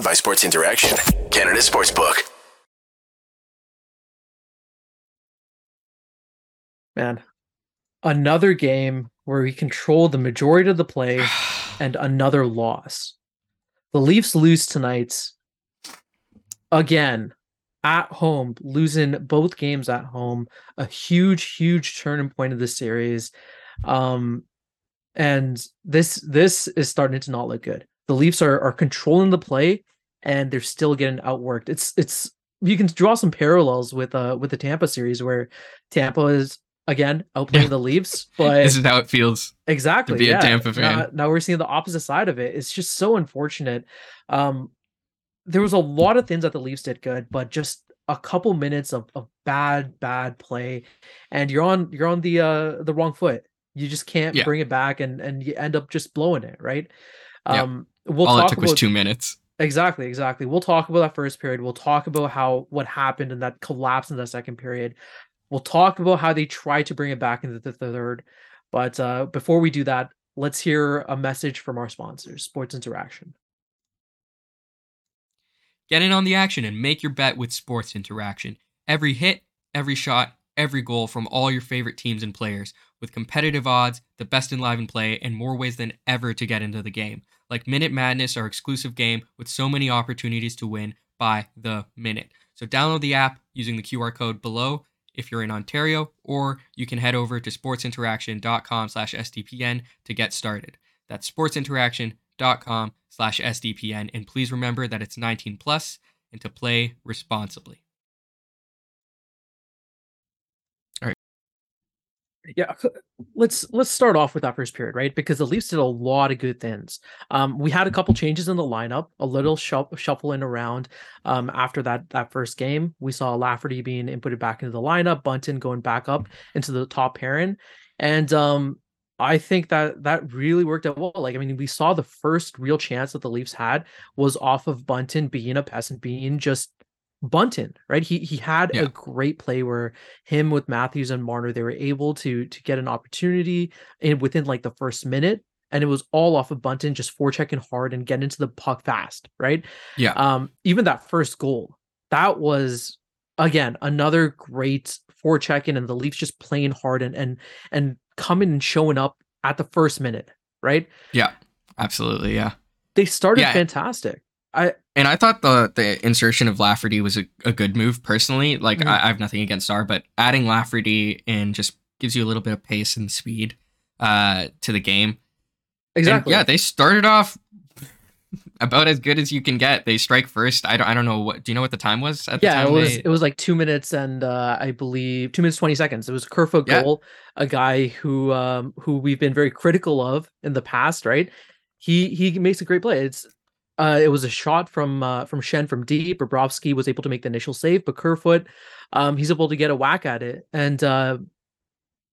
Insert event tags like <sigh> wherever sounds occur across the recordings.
Powered by Sports Interaction, Canada Sportsbook. Man, another game where we control the majority of the play <sighs> and another loss. The Leafs lose tonight again at home, losing both games at home. A huge, huge turning point of the series. Um, and this this is starting to not look good. The Leafs are are controlling the play and they're still getting outworked. It's it's you can draw some parallels with uh with the Tampa series where Tampa is again outplaying Yeah. the Leafs, <laughs> but this is how it feels. exactly to be a. Tampa fan. Now, now we're seeing the opposite side of it. It's just so unfortunate. Um, there was a lot of things that the Leafs did good, but just a couple minutes of, of bad, bad play, and you're on you're on the uh the wrong foot. You just can't Yeah. bring it back, and and you end up just blowing it, right? Yeah. Um, we'll All it took about was two minutes. Exactly, exactly. We'll talk about that first period. We'll talk about how what happened in that collapse in the second period. We'll talk about how they tried to bring it back into the third. But uh, before we do that, let's hear a message from our sponsors, Sports Interaction. Get in on the action and make your bet with Sports Interaction. Every hit, every shot, every goal from all your favorite teams and players, with competitive odds, the best in live and play, and more ways than ever to get into the game. Like Minute Madness, our exclusive game with so many opportunities to win by the minute. So download the app using the QR code below if you're in Ontario, or you can head over to sportsinteraction.com slash SDPN to get started. That's sportsinteraction.com slash SDPN. And please remember that it's 19 plus and to play responsibly. Yeah, let's let's start off with that first period, right? Because the Leafs did a lot of good things. Um, we had a couple changes in the lineup, a little shuff- shuffling around. Um, after that that first game, we saw Lafferty being inputted back into the lineup, Bunting going back up into the top pairing, and um, I think that that really worked out well. Like, I mean, we saw the first real chance that the Leafs had was off of Bunting being a pest and being just Bunting, right? He he had Yeah. a great play where him with Matthews and Marner, they were able to to get an opportunity in within like the first minute, and it was all off of Bunting just forechecking hard and getting into the puck fast, right? Yeah. Um, even that first goal, that was again another great forechecking, and the Leafs just playing hard and and and coming and showing up at the first minute, right? Yeah, absolutely. Yeah. They started Yeah. fantastic. I And I thought the the insertion of Lafferty was a, a good move personally. Like Mhm. I, I have nothing against R, but adding Lafferty in just gives you a little bit of pace and speed uh to the game. And exactly yeah, they started off about as good as you can get. They strike first. I don't I don't know what do you know what the time was at the yeah, it was they- it was like two minutes and uh, I believe two minutes twenty seconds. It was a Kerfoot Yeah. goal, a guy who um who we've been very critical of in the past, right? He he makes a great play. It's uh it was a shot from uh from Schenn from deep. Bobrovsky was able to make the initial save, but Kerfoot um he's able to get a whack at it and uh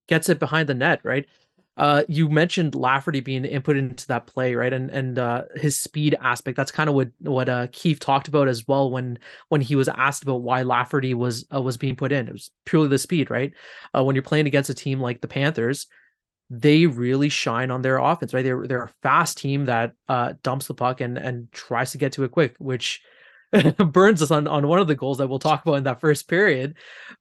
gets it behind the net, right? Uh, you mentioned Lafferty being input into that play, right? And and uh, his speed aspect. That's kind of what what uh, Keefe talked about as well when when he was asked about why Lafferty was was being put in. It was purely the speed, right? When you're playing against a team like the Panthers, they really shine on their offense, right? They're they're a fast team that uh, dumps the puck and and tries to get to it quick, which <laughs> burns us on on one of the goals that we'll talk about in that first period.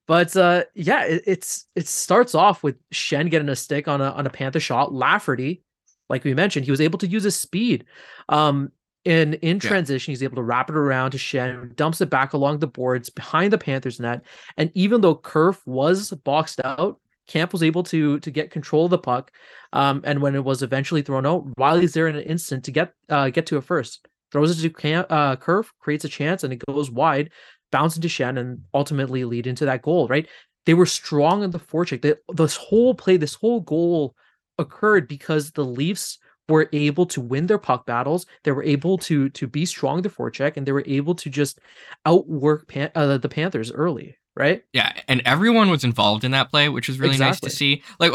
But uh, yeah, it, it's it starts off with Schenn getting a stick on a on a Panther shot. Lafferty, like we mentioned, he was able to use his speed. Um, in in Yeah. transition, he's able to wrap it around to Schenn, dumps it back along the boards behind the Panthers net. And even though Kerf was boxed out, Kampf was able to to get control of the puck. Um, and when it was eventually thrown out, Riley's there in an instant to get uh get to it first. Throws it to Kampf, uh, Kerf, creates a chance, and it goes wide, bounce into Schenn, and ultimately lead into that goal. Right? They were strong in the forecheck. This whole play, this whole goal occurred because the Leafs were able to win their puck battles. They were able to to be strong in the forecheck, and they were able to just outwork Pan- uh, the Panthers early. Right? Yeah, and everyone was involved in that play, which was really nice to see. Like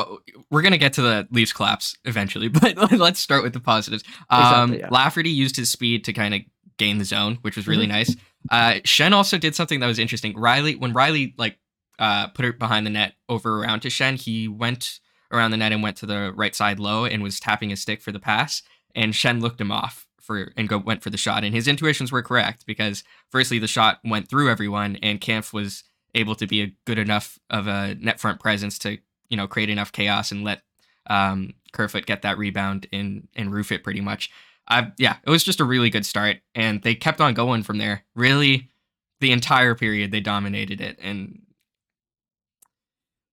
we're gonna get to the Leafs collapse eventually, <laughs> but let's start with the positives. Um, Exactly, yeah. Lafferty used his speed to kind of gain the zone, which was really Mhm. nice. Uh, Schenn also did something that was interesting. Riley, when Riley like uh, put it behind the net over around to Schenn, he went around the net and went to the right side low and was tapping his stick for the pass, and Schenn looked him off for for and go went for the shot, and his intuitions were correct because firstly the shot went through everyone, and Kampf was able to be a good enough of a net front presence to you know create enough chaos and let um, Kerfoot get that rebound and and roof it pretty much. I yeah, it was just a really good start, and they kept on going from there. Really, the entire period they dominated it, and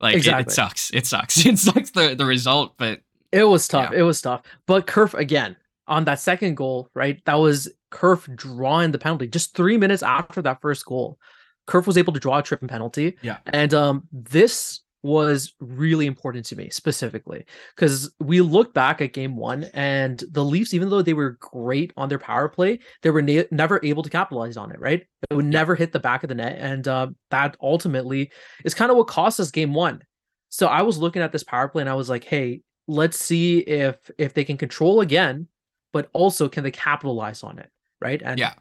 like exactly. it, it, sucks. It sucks. <laughs> It sucks the the result, but it was tough. Yeah. It was tough. But Kerf again on that second goal, right? That was Kerf drawing the penalty just three minutes after that first goal. Kerf was able to draw a tripping penalty. Yeah. And um this was really important to me specifically because we look back at game one and the Leafs, even though they were great on their power play, they were na- never able to capitalize on it, right? It would never hit the back of the net. And uh, that ultimately is kind of what cost us game one. So I was looking at this power play and I was like, hey, let's see if if they can control again, but also can they capitalize on it, right? And yeah,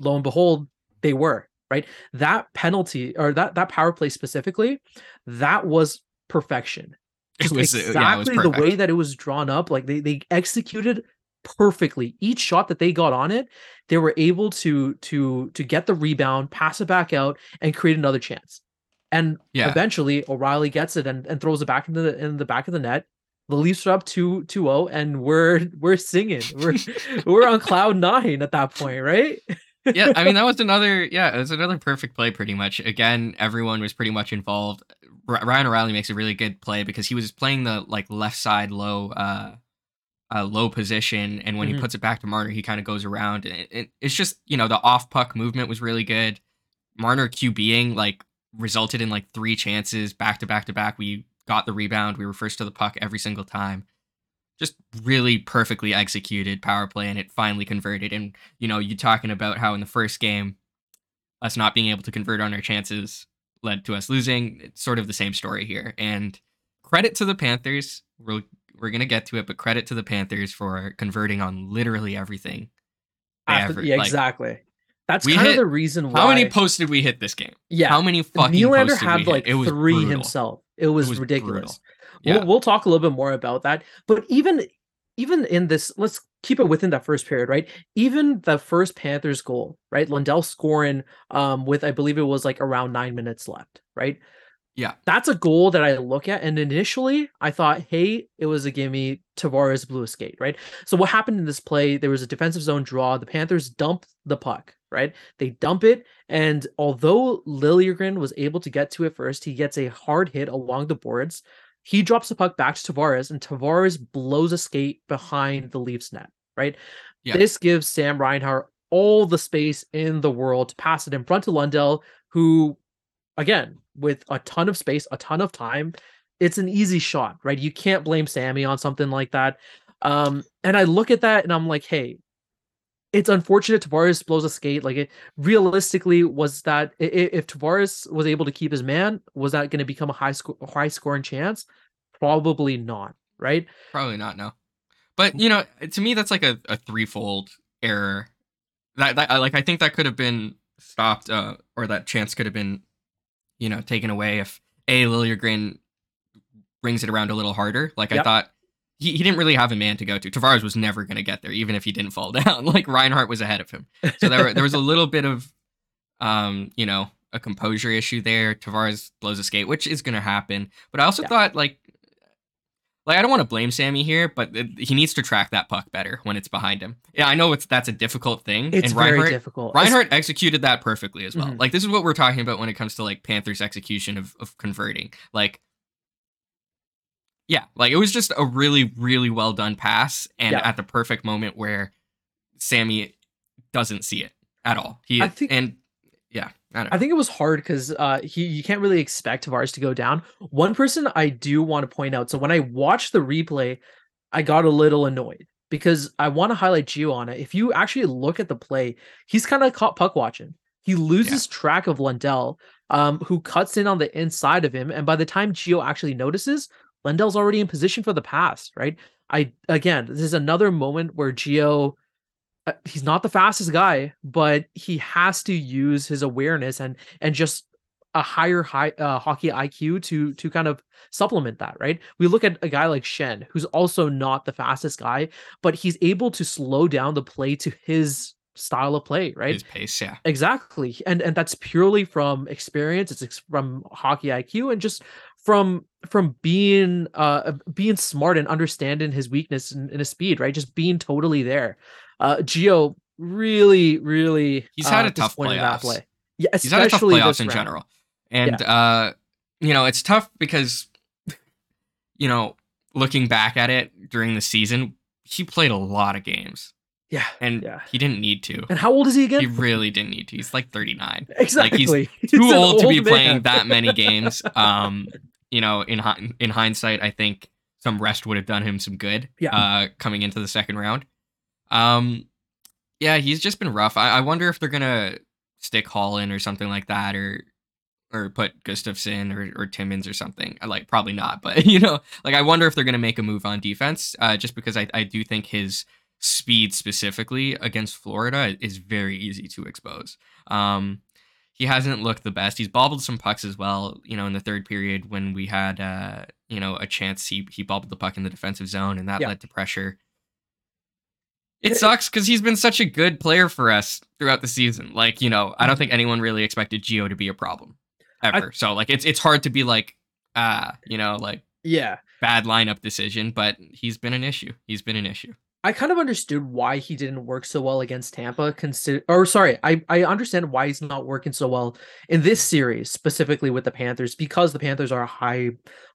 lo and behold, they were right? That penalty or that that power play specifically, that was perfection. Just uh, it was exactly yeah, it was the way that it was drawn up. Like they they executed perfectly each shot that they got on it they were able to to to get the rebound pass it back out and create another chance and yeah. eventually o'reilly gets it and, and throws it back into the in the back of the net the leafs are up 2 2 and we're <laughs> we're singing we're we're on cloud nine at that point right <laughs> yeah, I mean that was another yeah, it was another perfect play pretty much. Again, everyone was pretty much involved. R- Ryan O'Reilly makes a really good play because he was playing the like left side low uh uh, low position, and when mm-hmm. he puts it back to Marner, he kind of goes around. And it, it, it's just you know the off puck movement was really good. Marner QBing like resulted in like three chances back to back to back. We got the rebound. We were first to the puck every single time just really perfectly executed power play and it finally converted. And, you know, you talking about how in the first game, us not being able to convert on our chances led to us losing. It's sort of the same story here. And credit to the Panthers. We're, we're going to get to it, but credit to the Panthers for converting on literally everything. After, ever, yeah, like, exactly. That's kind hit, of the reason why. How many posts did we hit this game? Yeah. How many fucking Nylander posts did had we like? It was three brutal. himself. It was, it was ridiculous. Brutal. Yeah. We'll, we'll talk a little bit more about that. But even even in this, let's keep it within that first period, right? Even the first Panthers goal, right? Lundell scoring um with I believe it was like around nine minutes left, right? Yeah. That's a goal that I look at. And initially I thought, hey, it was a gimme. Tavares blew a skate, right? So what happened in this play? There was a defensive zone draw. The Panthers dump the puck, right? They dump it. And although Liljegren was able to get to it first, he gets a hard hit along the boards. He drops the puck back to Tavares, and Tavares blows a skate behind the Leafs net, right? Yeah. This gives Sam Reinhart all the space in the world to pass it in front of Lundell, who, again, with a ton of space, a ton of time, it's an easy shot, right? You can't blame Sammy on something like that. Um, and I look at that and I'm like, hey, it's unfortunate Tavares blows a skate. Like it realistically was that if Tavares was able to keep his man, was that going to become a high score high scoring chance? Probably not, right? Probably not, no. But you know, to me that's like a, a threefold error. That, that like I think that could have been stopped uh, or that chance could have been you know taken away if A Liljegren brings it around a little harder. Like yep. I thought he, he didn't really have a man to go to. Tavares was never going to get there, even if he didn't fall <laughs> down. Like Reinhart was ahead of him, so there there was a little bit of, um, you know, a composure issue there. Tavares blows a skate, which is going to happen. But I also yeah. thought like, like I don't want to blame Sammy here, but he needs to track that puck better when it's behind him. Yeah, I know it's that's a difficult thing. It's and Reinhart, very difficult. Reinhart it's... executed that perfectly as well. Mm-hmm. Like this is what we're talking about when it comes to like Panthers execution of of converting. Like yeah, like it was just a really, really well done pass, and yeah. at the perfect moment where Sammy doesn't see it at all. He I think, and yeah, I, I think it was hard because uh, he you can't really expect Tavares to go down. One person I do want to point out. So when I watched the replay, I got a little annoyed because I want to highlight Gio on it. If you actually look at the play, he's kind of caught puck watching. He loses yeah. track of Lundell, um, who cuts in on the inside of him, and by the time Gio actually notices, Lundell's already in position for the pass, right? I again, this is another moment where Gio uh, he's not the fastest guy, but he has to use his awareness and and just a higher high uh, hockey IQ to to kind of supplement that, right? We look at a guy like Schenn, who's also not the fastest guy, but he's able to slow down the play to his style of play, right? His pace, yeah. Exactly. And and that's purely from experience, it's ex- from hockey IQ and just from from being uh being smart and understanding his weakness and, his speed, right? Just being totally there. Uh Gio really, really he's had uh, a tough playoffs. play. Yeah, He's had a tough playoffs in round. general. And uh you know, it's tough because you know, looking back at it during the season, he played a lot of games. Yeah. And Yeah. he didn't need to. And how old is he again? He really didn't need to. He's like 39. exactly. <laughs> He's Too an old to be old playing that many <laughs> games. Um, you know, in in hindsight, I think some rest would have done him some good. Yeah. Uh, coming into the second round. Um, yeah, he's just been rough. I, I wonder if they're gonna stick Hall in or something like that, or or put Gustafsson or or Timmins or something. Like probably not, but <laughs> you know, like I wonder if they're gonna make a move on defense. Uh, just because I I do think his speed specifically against Florida is very easy to expose. Um, he hasn't looked the best. He's bobbled some pucks as well. You know, in the third period when we had uh, you know a chance, he he bobbled the puck in the defensive zone, and that Yeah. led to pressure. It It- sucks because he's been such a good player for us throughout the season. Like, you know, I don't think anyone really expected Gio to be a problem ever. so like, it's it's hard to be like, ah, you know, like Yeah. bad lineup decision, but he's been an issue. He's been an issue. I kind of understood why he didn't work so well against Tampa. Consider, or sorry, I I understand why he's not working so well in this series, specifically with the Panthers, because the Panthers are a high,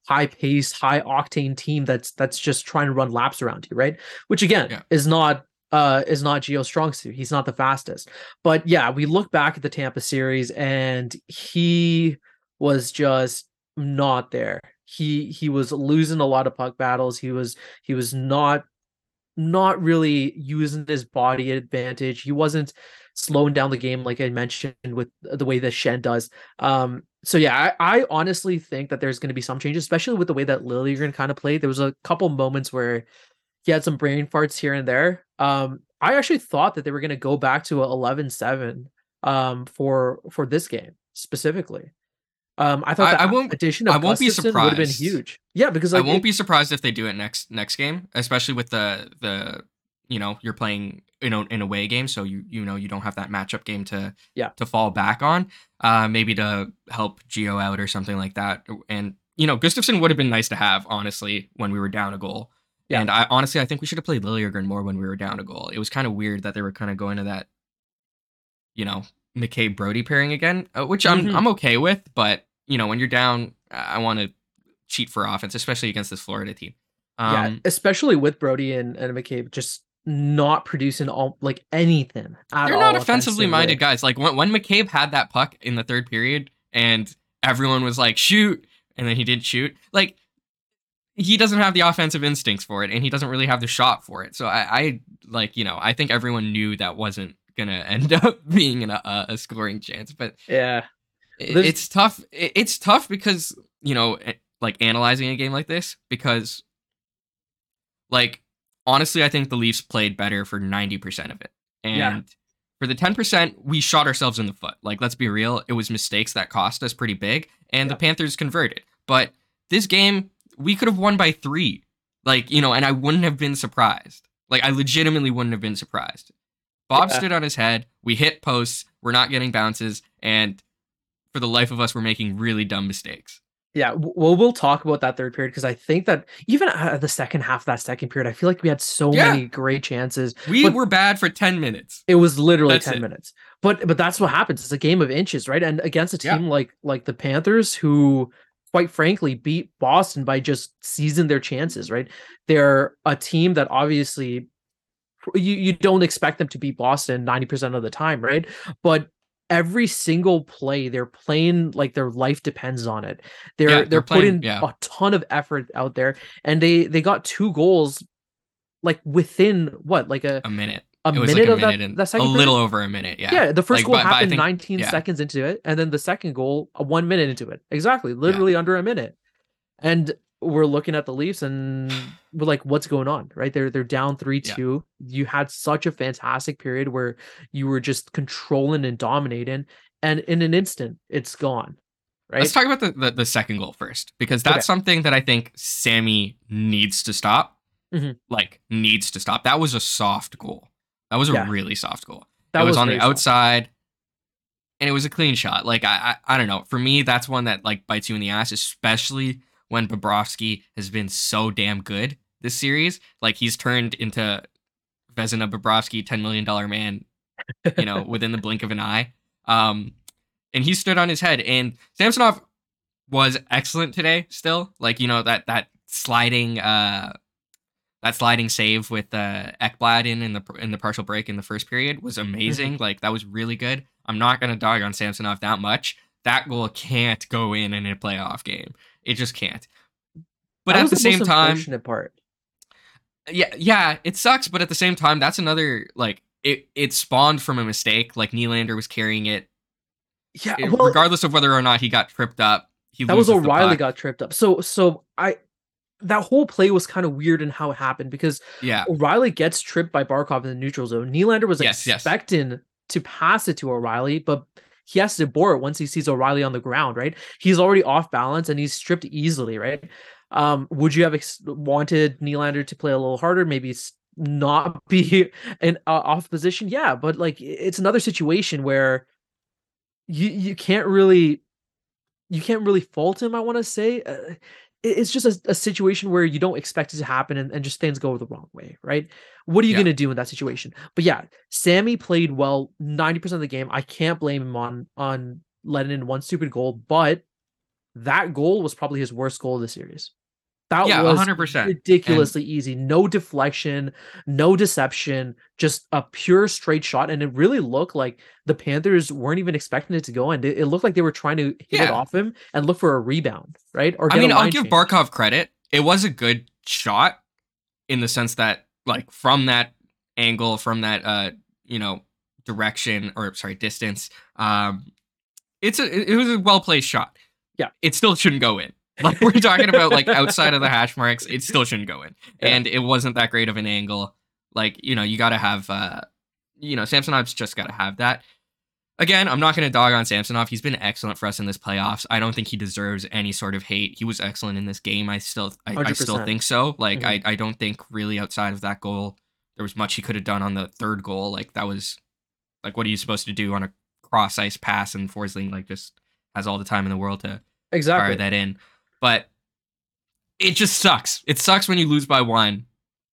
high paced, high octane team that's that's just trying to run laps around you, right? Which again Yeah. is not uh is not Gio strong suit. He's not the fastest. But yeah, we look back at the Tampa series and he was just not there. He he was losing a lot of puck battles. He was he was not not really using his body advantage. He wasn't slowing down the game like I mentioned with the way that Schenn does. Um, so yeah, I, I honestly think that there's going to be some changes, especially with the way that Liljegren kind of played. There was a couple moments where he had some brain farts here and there. Um, I actually thought that they were going to go back to a 11-7 um, for for this game specifically. Um, I thought I- that I won't- addition of I won't be Gustafsson would have been huge. Yeah, because like I won't it- be surprised if they do it next next game, especially with the the you know you're playing you know in a away game, so you you know you don't have that matchup game to Yeah. to fall back on. Uh, maybe to help Gio out or something like that. And you know Gustafsson would have been nice to have honestly when we were down a goal. Yeah. And I honestly I think we should have played Liljegren more when we were down a goal. It was kind of weird that they were kind of going to that, you know, McCabe Brodie pairing again, uh, which I'm Mhm. I'm okay with. But you know when you're down, I want to cheat for offense, especially against this Florida team. yeah, Um, especially with Brodie and, and McCabe just not producing all like anything. At they're not offensively minded guys. Like when, when McCabe had that puck in the third period and everyone was like, shoot, and then he didn't shoot, like he doesn't have the offensive instincts for it and he doesn't really have the shot for it. So I, I like, you know, I think everyone knew that wasn't gonna <laughs> end up being an, a, a scoring chance, but Yeah, it- it's tough. It- It's tough because you know, like analyzing a game like this because, like, honestly, I think the Leafs played better for ninety percent of it, and Yeah. for the ten percent, we shot ourselves in the foot. Like, let's be real, it was mistakes that cost us pretty big, and the Panthers converted. But this game, we could have won by three, like you know, and I wouldn't have been surprised. Like, I legitimately wouldn't have been surprised. Bob Yeah. stood on his head. We hit posts. We're not getting bounces, and for the life of us, we're making really dumb mistakes. yeah. Well, we'll talk about that third period because I think that even at the second half of that second period, I feel like we had so Yeah. many great chances. We were bad for 10 minutes. It was literally That's 10 it. minutes. But but that's what happens. It's a game of inches, right? And against a Yeah. team like like the Panthers who quite frankly beat Boston by just seizing their chances, right? They're a team that obviously you you don't expect them to beat Boston 90% of the time, right? But every single play they're playing like their life depends on it. They're Yeah, they're, they're playing- putting yeah. a ton of effort out there and they they got two goals like within what? Like a A minute. a it was minute like a of minute that, and that a second period? little over a minute. Yeah. Yeah, the first Like, goal but- but happened think- 19 yeah. seconds into it, and then the second goal one minute into it. Exactly, literally under a minute. And we're looking at the Leafs, and we're like, "What's going on?" Right? They're they're down three two. You had such a fantastic period where you were just controlling and dominating, and in an instant, it's gone. right? Let's talk about the, the, the second goal first because that's Okay. something that I think Sammy needs to stop. Mhm. Like needs to stop. That was a soft goal. That was a Yeah. really soft goal. that it was, on the soft. outside, and it was a clean shot. Like I, I I don't know. For me, that's one that like bites you in the ass, especially when Bobrovsky has been so damn good this series. Like he's turned into Vezina Bobrovsky, ten million dollar man. You know, <laughs> within the blink of an eye. Um, and he stood on his head. And Samsonov was excellent today. Still, like you know that that sliding uh that sliding save with uh Ekblad in in the in the partial break in the first period was amazing. Like that was really good. I'm not gonna dog on Samsonov that much. That goal can't go in in a playoff game. It just can't. But That at was the same time, part. yeah, yeah, it sucks. But at the same time, that's another like it. It spawned from a mistake. Like Nylander was carrying it, Yeah, it- well, regardless of whether or not he got tripped up. He that was O'Reilly got tripped up. So so I that whole play was kind of weird in how it happened because Yeah, O'Reilly gets tripped by Barkov in the neutral zone. Nylander was Yes, yes. expecting to pass it to O'Reilly, but he has to it once he sees O'Reilly on the ground, right? He's already off balance and he's stripped easily, right? Um, would you have ex- wanted Nylander to play a little harder? Maybe not <laughs> be in uh, off position? Yeah, but like it's another situation where you you can't really you can't really fault him. I want to say. Uh, it's just a, a situation where you don't expect it to happen and, and just things go the wrong way, right? What are you Yeah. going to do in that situation? But yeah, Sammy played well 90% of the game. I can't blame him on on letting in one stupid goal, but that goal was probably his worst goal of the series. That yeah, was hundred percent. ridiculously easy. No deflection, no deception, just a pure straight shot. And it really looked like the Panthers weren't even expecting it to go in. It, looked like they were trying to hit it off him and look for a rebound, right? Or I mean, I'll give change. Barkov credit. It was a good shot in the sense that, like, from that angle, from that, uh, you know, direction or sorry, distance, um, it's a it it was a well placed shot. Yeah. it still shouldn't go in. <laughs> Like we're talking about, like <laughs> outside of the hash marks, it still shouldn't go in, Yeah. and it wasn't that great of an angle. Like you know, you got to have, uh, you know, Samsonov's just got to have that. Again, I'm not going to dog on Samsonov. He's been excellent for us in this playoffs. I don't think he deserves any sort of hate. He was excellent in this game. I still, I, I still think so. Like, Mhm. I, I don't think really outside of that goal, there was much he could have done on the third goal. Like, that was, like, what are you supposed to do on a cross ice pass? And Forsling, like, just has all the time in the world to exactly. fire that in. But it just sucks. It sucks when you lose by one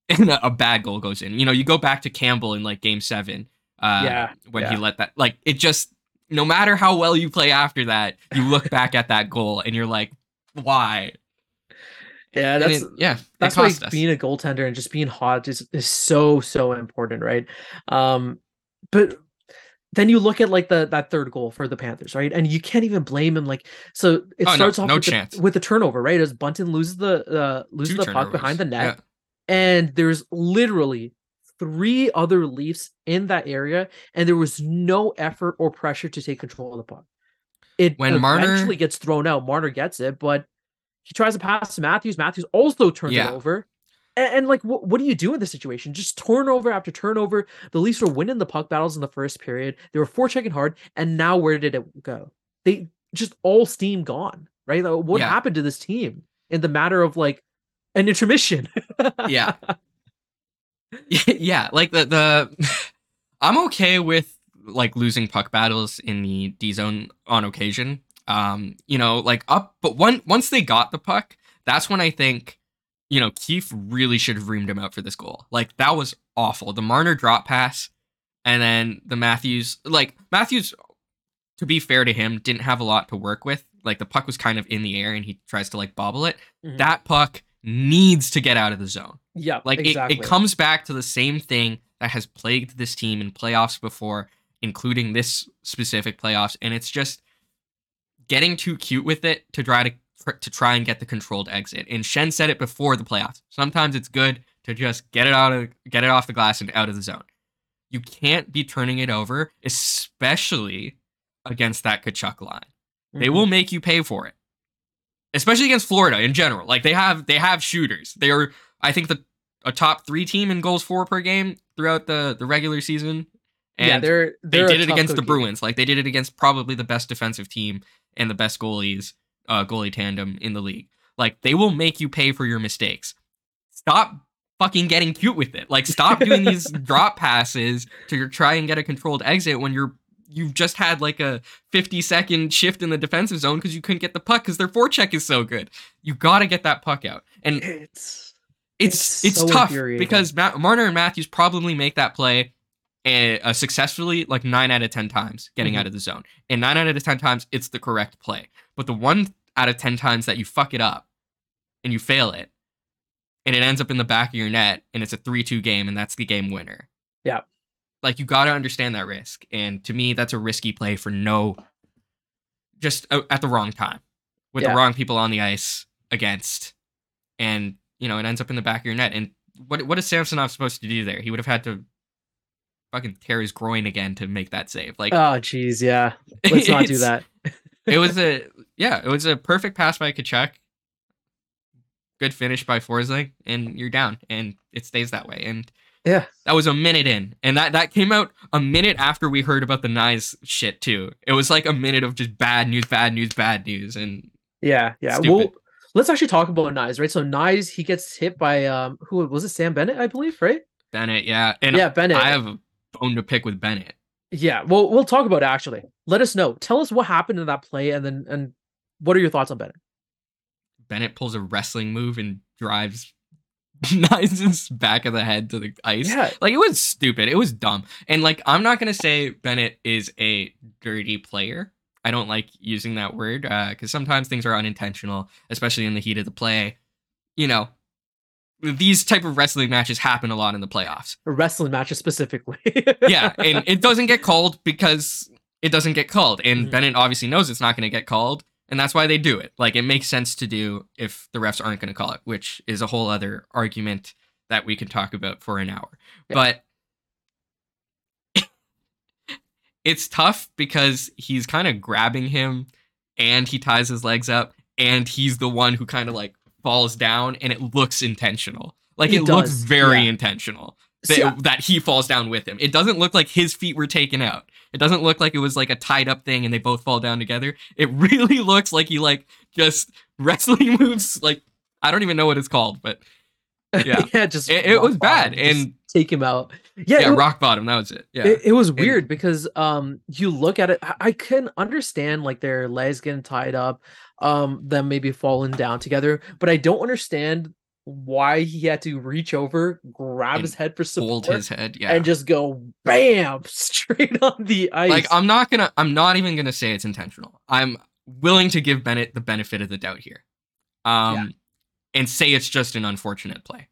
and a, a bad goal goes in. You know, you go back to Campbell in like game seven. Uh, Yeah, When he let that, like, it just, no matter how well you play after that, you look <laughs> back at that goal and you're like, why? Yeah, that's it- yeah, that's why us. being a goaltender and just being hot is, is so so important, right? Um, but then you look at like the that third goal for the Panthers, right? And you can't even blame him. Like, so it Oh, no, starts off no with, chance. The, with the turnover, right? As Bunting loses the uh, loses Two the puck behind the turnovers. net, and there's literally three other Leafs in that area, and there was no effort or pressure to take control of the puck. It When Marner- eventually gets thrown out. Marner gets it, but he tries to pass to Matthews. Matthews also turns Yeah. it over. And, and like, what, what do you do in this situation? Just turnover after turnover. The Leafs were winning the puck battles in the first period. They were forechecking hard, and now where did it go? They just all steam gone, right? Like, What Yeah. happened to this team in the matter of like an intermission? Yeah. <laughs> <laughs> yeah, like the the <laughs> I'm okay with like losing puck battles in the D zone on occasion. Um, you know, like up but one once they got the puck, that's when I think, you know, Keefe really should have reamed him out for this goal. Like that was awful. The Marner drop pass and then the Matthews like Matthews to be fair to him, didn't have a lot to work with. Like the puck was kind of in the air and he tries to like bobble it. Mhm. That puck needs to get out of the zone. yeah, Like exactly. it, it comes back to the same thing that has plagued this team in playoffs before, including this specific playoffs, and it's just getting too cute with it to try to to try and get the controlled exit. And Schenn said it before the playoffs. Sometimes it's good to just get it out of get it off the glass and out of the zone. You can't be turning it over, especially against that Tkachuk line. They Mhm. will make you pay for it. Especially against Florida in general. Like they have they have shooters. They are I think the a top 3 team in goals for per game throughout the the regular season And yeah, they're, they they're a did it against the. Bruins. Like they did it against probably the best defensive team and the best goalies, uh, goalie tandem in the league. Like they will make you pay for your mistakes. Stop fucking getting cute with it. Like stop <laughs> doing these drop passes to try and get a controlled exit when you're you've just had like a 50 second shift in the defensive zone because you couldn't get the puck because their forecheck is so good. You got to get that puck out. And It's it's It's it's, so tough because Ma- Marner and Matthews probably make that play uh, uh, successfully like nine out of ten times getting Mhm. out of the zone, and nine out of ten times it's the correct play. But the one out of ten times that you fuck it up and you fail it, and it ends up in the back of your net, and it's a three-two game, and that's the game winner. Yeah. like you got to understand that risk, and to me, that's a risky play for no, just uh, at the wrong time with Yeah. the wrong people on the ice against, and you know it ends up in the back of your net. And what what is Samsonov supposed to do there? He would have had to fucking tear his groin again to make that save. Like, oh jeez, yeah. Let's not do <laughs> that. It was a yeah, it was a perfect pass by Tkachuk. Good finish by Forsling, and you're down, and it stays that way. And Yeah. that was a minute in, and that that came out a minute after we heard about the Knies shit too. It was like a minute of just bad news, bad news, bad news, and Yeah, yeah. Stupid. Well, let's actually talk about Knies, right? So Knies, he gets hit by um, who was it? Sam Bennett, I believe, right? Bennett, yeah, and yeah, Bennett. I have a bone to pick with Bennett. Yeah, well, we'll talk about it actually. Let us know. Tell us what happened in that play, and then and what are your thoughts on Bennett? Bennett pulls a wrestling move and drives <laughs> Knies' back of the head to the ice. Yeah, Like it was stupid. It was dumb. And like I'm not gonna say Bennett is a dirty player. I don't like using that word uh, because sometimes things are unintentional, especially in the heat of the play. You know, these type of wrestling matches happen a lot in the playoffs. wrestling matches specifically. <laughs> Yeah, and <laughs> it doesn't get called because it doesn't get called, and Mhm. Bennett obviously knows it's not going to get called, and that's why they do it. Like it makes sense to do if the refs aren't going to call it, which is a whole other argument that we can talk about for an hour. Yeah. But <laughs> it's tough because he's kind of grabbing him and he ties his legs up and he's the one who kind of like falls down and it looks intentional. Like He it looks very yeah. intentional that, See, I- that he falls down with him. It doesn't look like his feet were taken out. It doesn't look like it was like a tied up thing and they both fall down together. It <laughs> really looks like he like just wrestling <laughs> moves like I don't even know what it's called, but <laughs> yeah. yeah, just It- it was bad, and- take him out. Yeah, yeah, it, rock bottom, that was it. Yeah. it, it was weird because um, you look at it. I, I can understand like their legs getting tied up, um, them maybe falling down together, but I don't understand why he had to reach over, grab And his head for support Hold his head, yeah. and just go bam <laughs> straight on the ice. like I'm not gonna I'm not even gonna say it's intentional. I'm willing to give Bennett the benefit of the doubt here. Um Yeah. and say it's just an unfortunate play.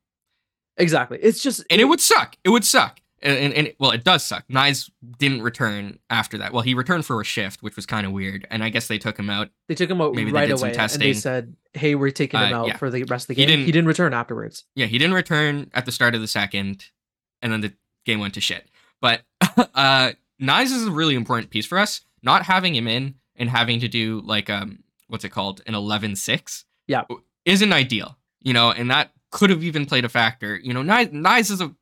exactly. It's just And it would suck. It would suck. And, and, and well, it does suck. Knies didn't return after that. Well, he returned for a shift, which was kind of weird. And I guess they took him out. they took him out maybe they right did some away, and testing. they said, "Hey, we're taking him Uh, out yeah. for the rest of the He game." He didn't- didn't, return afterwards. Yeah, he didn't return at the start of the second, and then the game went to shit. But <laughs> uh Knies is a really important piece for us. Not having him in and having to do like um what's it called? An 11-6 Yeah. isn't ideal. You know, and that could have even played a factor. You know, Knies, Knies is a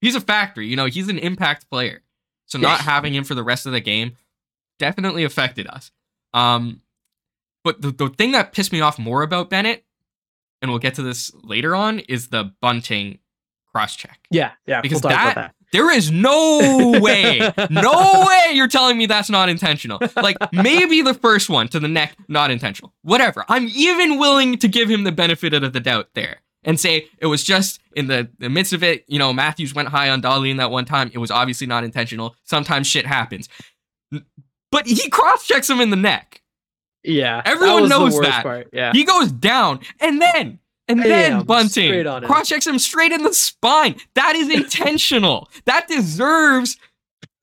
he's a factor, you know, he's an impact player. So not having him for the rest of the game definitely affected us. Um but the, the thing that pissed me off more about Bennett, and we'll get to this later on, is the bunting cross check. Yeah, yeah. Because we'll that- about There is no <laughs> way, no way you're telling me that's not intentional. Like maybe the first one to the neck, not intentional. Whatever. I'm even willing to give him the benefit of the doubt there and say it was just in the, the midst of it. You know, Matthews went high on Dolly in that one time. It was obviously not intentional. Sometimes shit happens. But he cross checks him in the neck. Yeah, that Everyone the knows that. Part. Yeah, He goes down and then and then Bunting straight on him. cross checks him straight in the spine. That is intentional. that deserves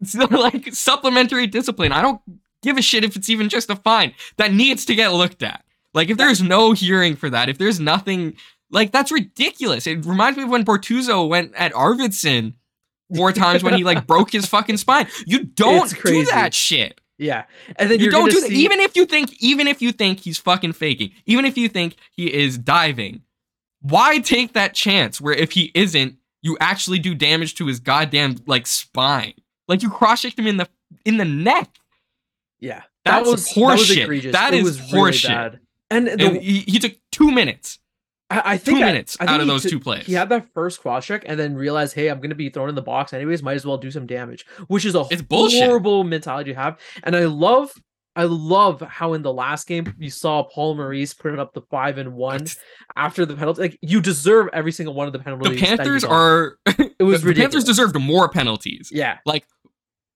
<laughs> like supplementary discipline. I don't give a shit if it's even just a fine. That needs to get looked at. Like if there's no hearing for that, if there's nothing like that's ridiculous. It reminds me of when Bortuzzo went at Arvidsson four times when he like <laughs> broke his fucking spine. You don't do that shit. yeah. And then You don't do that. see, Even if you think, even if you think he's fucking faking, even if you think he is diving, why take that chance where if he isn't, you actually do damage to his goddamn like spine? Like you cross checked him in the in the neck. Yeah, That's that was horse that was. That was horse really shit. And, the, And he, he took two minutes. I, I think two I- minutes I out of those took- two plays. He had that first cross check and then realized, hey, I'm gonna be thrown in the box anyways. Might as well do some damage, which is a It's bullshit. horrible mentality to have. And I love, I love how in the last game you saw Paul Maurice putting up the five and one after the penalty. Like you deserve every single one of the The penalties. that you Panthers are <laughs> It was the, the Panthers deserved more penalties. Yeah, Like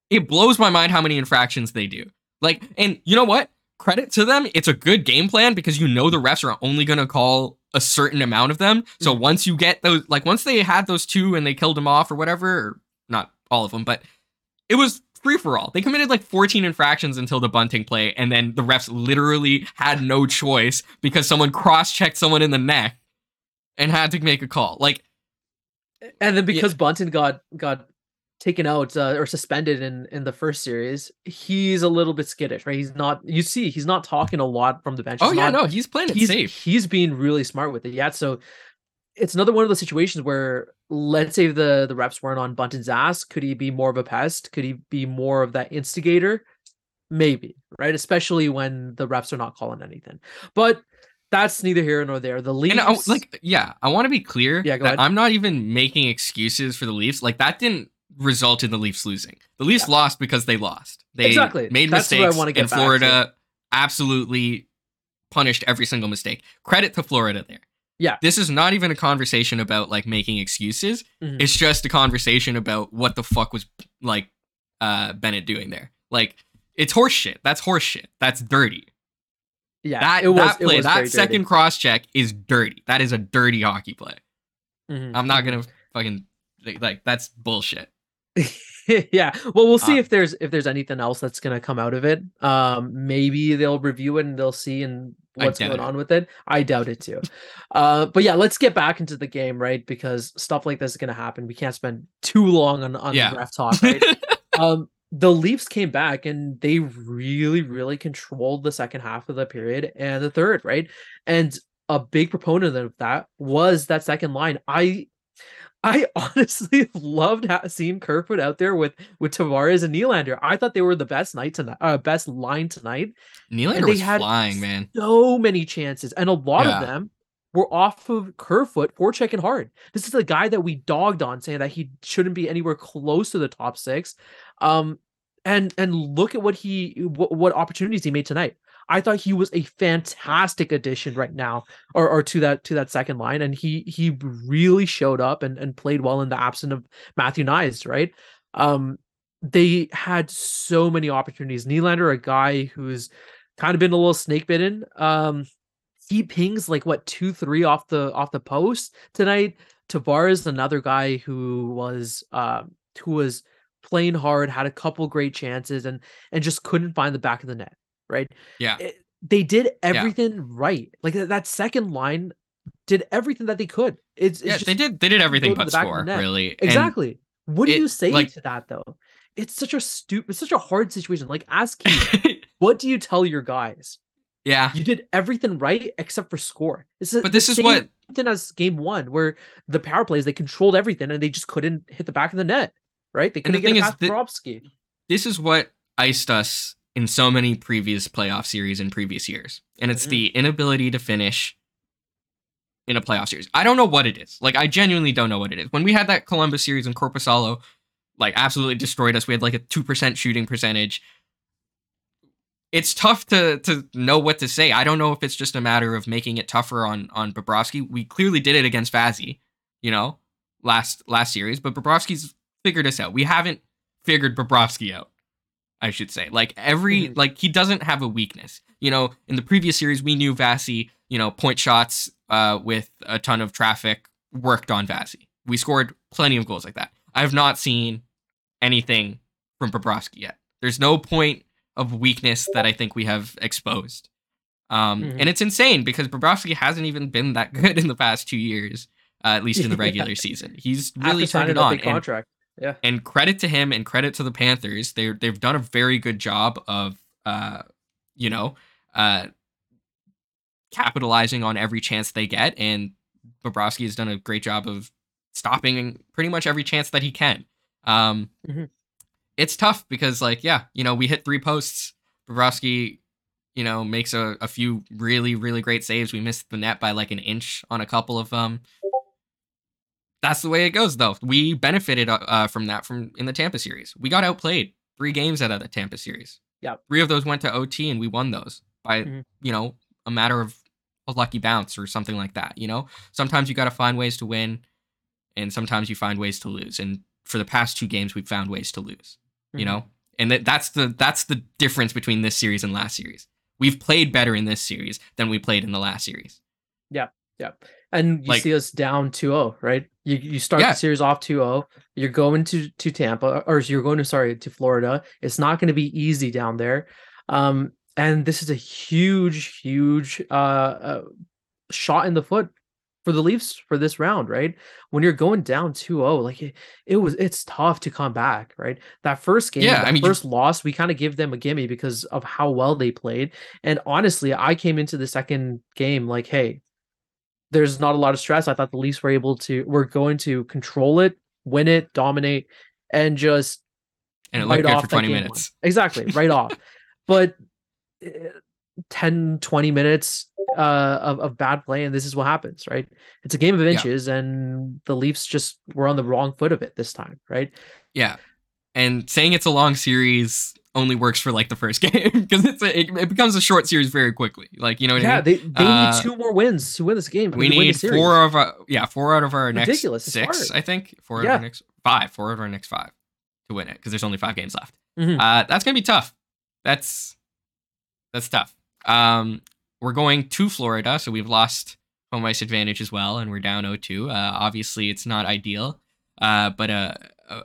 it blows my mind how many infractions they do. Like, and you know what? Credit to them. It's a good game plan because you know the refs are only going to call a certain amount of them. So Mhm. once you get those, like once they had those two and they killed them off or whatever, or not all of them, but it was free for all. They committed like 14 infractions until the bunting play, and then the refs literally had no choice because someone cross checked someone in the neck and had to make a call. Like, and then because Bunting got got taken out uh, or suspended in in the first series, he's a little bit skittish, right? He's not. You see, he's not talking a lot from the bench. oh He's yeah, not- no, he's playing it he's safe. he's being really smart with it. Yeah, so it's another one of those situations where let's say the the reps weren't on Bunting's ass, could he be more of a pest? Could he be more of that instigator? Maybe, right? Especially when the reps are not calling anything. But that's neither here nor there. The Leafs, And I, like, yeah, I want to be clear Yeah, go that ahead. I'm not even making excuses for the Leafs. Like that didn't result in the Leafs losing. The Leafs Yeah. lost because they lost. They Exactly. made That's what I mistakes, get and. Florida absolutely punished every single mistake. Credit to Florida there. Yeah. This is not even a conversation about like making excuses. Mhm. It's just a conversation about what the fuck was like uh Bennett doing there. Like it's horseshit. That's horseshit. That's dirty. yeah, That it was that play, that second cross check is dirty. That is a dirty hockey play. Mhm. I'm not gonna fucking like, like that's bullshit. <laughs> yeah well we'll see Uh, if there's if there's anything else that's going to come out of it. Um maybe they'll review it and they'll see and what's going it. on with it. I doubt it too. Uh but yeah let's get back into the game right? Because stuff like this is going to happen. We can't spend too long on on Yeah. ref talk right? <laughs> Um the leafs came back and they really really controlled the second half of the period and the third right? And a big proponent of that was that second line. I I <laughs> honestly loved ha- seeing Kerfoot out there with with Tavares and Nylander. I thought they were the best night tonight, uh, best line tonight. Nylander they was had flying, man. So many chances, and a lot Yeah. of them were off of Kerfoot for checking hard. This is the guy that we dogged on, saying that he shouldn't be anywhere close to the top six. Um, and and look at what he what, what opportunities he made tonight. I thought he was a fantastic addition right now, or, or to that to that second line, and he he really showed up and, and played well in the absence of Matthew Knies, right? Um, they had so many opportunities. Nylander, a guy who's kind of been a little snake bitten. Um, he pings like what two, three off the off the post tonight. Tavares, another guy who was um who was playing hard, had a couple great chances, and and just couldn't find the back of the net. Right? Yeah. It- they did everything right. Like that, second line did everything that they could. It's, it's Yeah, just, they did they did everything but the back of the score, really. And exactly. what do it- you say like- to that though? It's such a stupid, it's such a hard situation. Like ask <laughs> Keefe, what do you tell your guys? yeah. You did everything right except for score. This is But this is what thing as game one, where the power plays they controlled everything and they just couldn't hit the back of the net. Right? They And the couldn't get thing it is past Bobrovsky. this is what iced us in so many previous playoff series in previous years. And it's Mhm. the inability to finish in a playoff series. I don't know what it is. Like I genuinely don't know what it is. When we had that Columbus series in Korpisalo, like absolutely destroyed us. We had like a 2% shooting percentage. It's tough to to know what to say. I don't know if it's just a matter of making it tougher on on Bobrovsky. We clearly did it against Vazzy, you know, last last series, but Bobrovsky's figured us out. We haven't figured Bobrovsky out. I should say. Like every Mhm. like he doesn't have a weakness. You know, in the previous series we knew Vassy, you know, point shots uh with a ton of traffic worked on Vassy. We scored plenty of goals like that. I have not seen anything from Bobrovsky yet. There's no point of weakness that I think we have exposed. Um Mhm. and it's insane because Bobrovsky hasn't even been that <laughs> good in the past 2 years, uh, at least in the <laughs> regular season. He's really turned it on. contract. Yeah. and credit to him and credit to the Panthers. They they've done a very good job of uh you know uh capitalizing on every chance they get and Bobrovsky has done a great job of stopping pretty much every chance that he can. Um Mhm. it's tough because like yeah, you know we hit three posts. Bobrovsky, you know, makes a, a few really really great saves. We missed the net by like an inch on a couple of them. That's the way it goes though. We benefited uh, uh, from that from in the Tampa series. We got outplayed three games out of the Tampa series. Yeah. Three of those went to OT and we won those by Mhm. you know a matter of a lucky bounce or something like that. You know, sometimes you got to find ways to win, and sometimes you find ways to lose. And for the past two games, we've found ways to lose. You Mhm. know, and that, that's the that's the difference between this series and last series. We've played better in this series than we played in the last series. Yeah, yeah. And you Like- see us down 2-0, right? You you start Yeah. the series off 2-0. You're going to to Tampa or you're going to sorry, to Florida. It's not going to be easy down there. Um and this is a huge huge uh, uh shot in the foot for the Leafs for this round, right? When you're going down 2-0, like it, it was it's tough to come back, right? That first game, Yeah, that I mean, you- first loss, we kind of give them a gimme because of how well they played. And honestly, I came into the second game like, hey, there's not a lot of stress. I thought the Leafs were able to we're going to control it, win it, dominate, and just And it looked good off for 20 game one. minutes. Exactly, right off. <laughs> But eh, 10, 20 minutes uh, of, of bad play, and this is what happens, right? It's a game of Yeah. inches, and the Leafs just were on the wrong foot of it this time, right? Yeah. And saying it's a long series only works for like the first <laughs> game because it's a, it, it becomes a short series very quickly. Like, you know what I yeah, mean? they, they Uh, need two more wins to win this game. We need four of our yeah four out of our Ridiculous, next it's six hard. I think four out of our next five four out of our next five to win it because there's only five games left. Mhm. Uh, that's gonna be tough. That's that's tough. Um, we're going to Florida, so we've lost home ice advantage as well, and we're down 0-2. Uh, obviously, it's not ideal, uh, but uh, a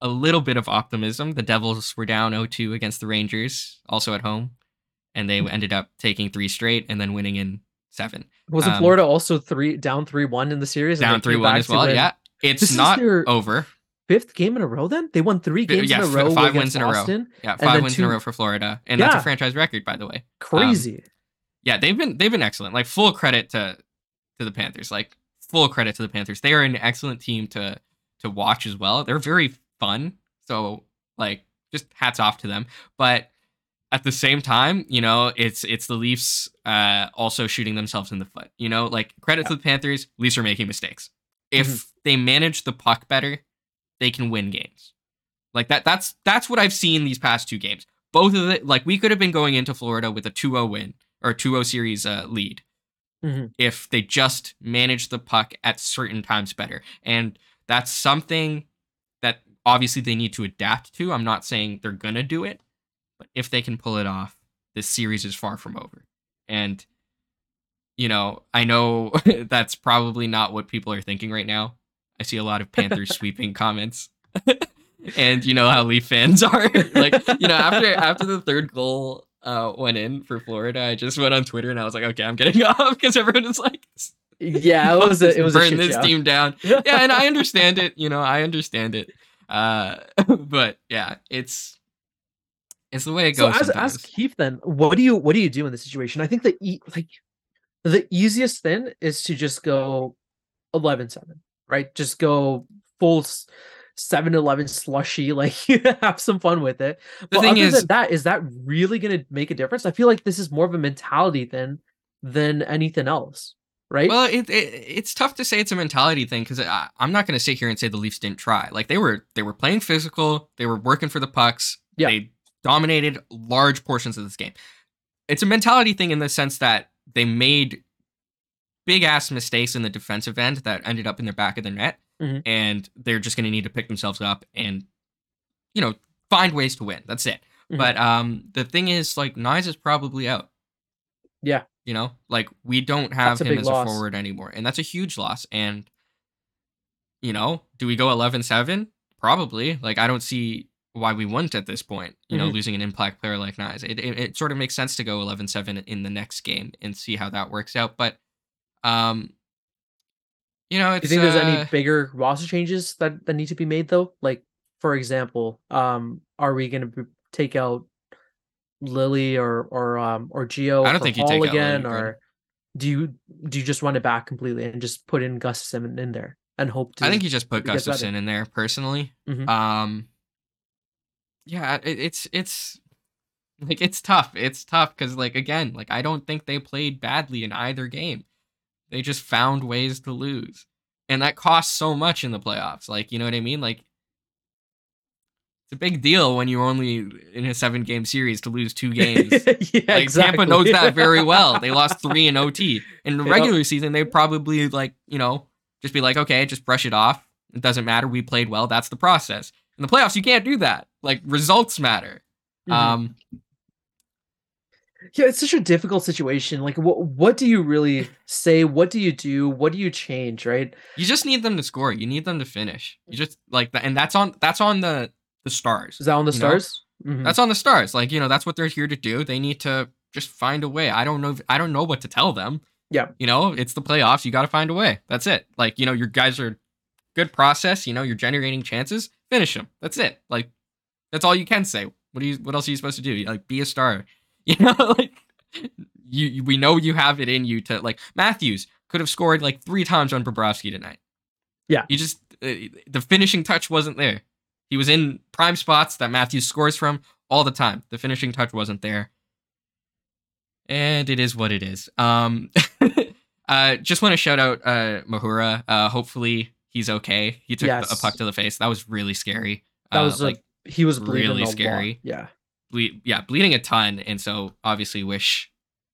a little bit of optimism. The Devils were down 0-2 against the Rangers, also at home, and they ended up taking three straight and then winning in seven. Wasn't um, Florida also three down three one in the series? down 3 1 as well. win Yeah. It's This not over. Fifth game in a row. Then they won three games yeah, in a row. five wins in a row. Yeah, five wins in a row for Florida, and that's a franchise record, by the way. Crazy. Yeah, they've been they've been excellent. Like full credit to to the Panthers. Like full credit to the Panthers. They are an excellent team to to watch as well. They're very fun. So like just hats off to them. But at the same time, you know, it's it's the Leafs uh also shooting themselves in the foot. You know, like credit to the Panthers, Leafs are making mistakes. If Mhm. they manage the puck better, they can win games. Like that that's that's what I've seen these past two games. Both of it like we could have been going into Florida with a 2-0 win or 2-0 series uh, lead Mhm. if they just manage the puck at certain times better. And that's something obviously they need to adapt to. I'm not saying they're going to do it, but if they can pull it off, this series is far from over. And you know, I know <laughs> that's probably not what people are thinking right now. I see a lot of Panthers <laughs> sweeping comments. and you know how Leaf fans <laughs> are. like, you know, after after the third goal uh went in for Florida, I just went on Twitter and I was like, okay, I'm getting off because everyone was like Yeah, it was a, it was a burn shit this show. team down. Yeah, and I understand it, you know, I understand it. Uh <laughs> but yeah, it's it's the way it So goes. as sometimes. as Keefe, then what do you what do you do in this situation? I think the e- like the easiest thing is to just go 11-7, right? Just go full s- 7-11 slushy, <laughs> like have some fun with it. the But thing is than that, is that really going to make a difference? I feel like this is more of a mentality thing than anything else, right? Well, it, it it's tough to say it's a mentality thing because I'm not going to sit here and say the Leafs didn't try. Like they were they were playing physical, they were working for the pucks. Yeah. They dominated large portions of this game. It's a mentality thing in the sense that they made big ass mistakes in the defensive end that ended up in the back of the net, Mhm. and they're just going to need to pick themselves up and you know find ways to win. That's it. Mhm. But um, the thing is, like Knies is probably out. Yeah. You know, like we don't have That's him big as loss. a forward anymore. And that's a huge loss. And, you know, do we go 11 7? Probably. Like, I don't see why we wouldn't at this point, you know, Mhm. losing an impact player like Knies. It, it, it sort of makes sense to go 11 7 in the next game and see how that works out. But, um, you know, Do you think there's uh, any bigger roster changes that, that need to be made though? Like, for example, um, are we going to take out Lily or or um or Gio? I don't think you Hall take Lily, again, or do you do you just run it back completely and just put in Gustafsson in there and hope to? I think you just put. Gustafsson in there personally. Mhm. Um, yeah, it, it's it's like it's tough. It's tough because like again, like I don't think they played badly in either game. They just found ways to lose, and that costs so much in the playoffs. Like you know what I mean? Like it's a big deal when you're only in a seven game series to lose two <laughs> games. yeah, Like exactly. Tampa knows that very <laughs> well. They lost three in OT. In the Yep. regular season, they'd probably like, you know, just be like, okay, just brush it off. It doesn't matter. We played well. That's the process. In the playoffs, you can't do that. Like results matter. Mhm. Um, yeah, it's such a difficult situation. Like, what what do you really say? What do you do? What do you change? Right? you just need them to score. You need them to finish. You just like that, and that's on that's on the the stars. Is that on the stars? Mhm. That's on the stars. Like you know, that's what they're here to do. They need to just find a way. I don't know. I don't know what to tell them. Yeah. You know, it's the playoffs. You got to find a way. That's it. Like you know, your guys are good process. You know, you're generating chances. Finish them. That's it. Like that's all you can say. What do you? What else are you supposed to do? Like be a star. <laughs> You know, like you. you- We know you have it in you to like Matthews could have scored like three times on Bobrovsky tonight. Yeah. You just uh, the finishing touch wasn't there. He was in prime spots that Matthews scores from all the time. The finishing touch wasn't there. And it is what it is. Um <laughs> uh just want to shout out uh Mahura. Uh hopefully he's okay. He took Yes. a puck to the face. That was really scary. That Uh, was like like he was bleeding really a lot. scary. Yeah. ble- yeah, bleeding a ton and so obviously wish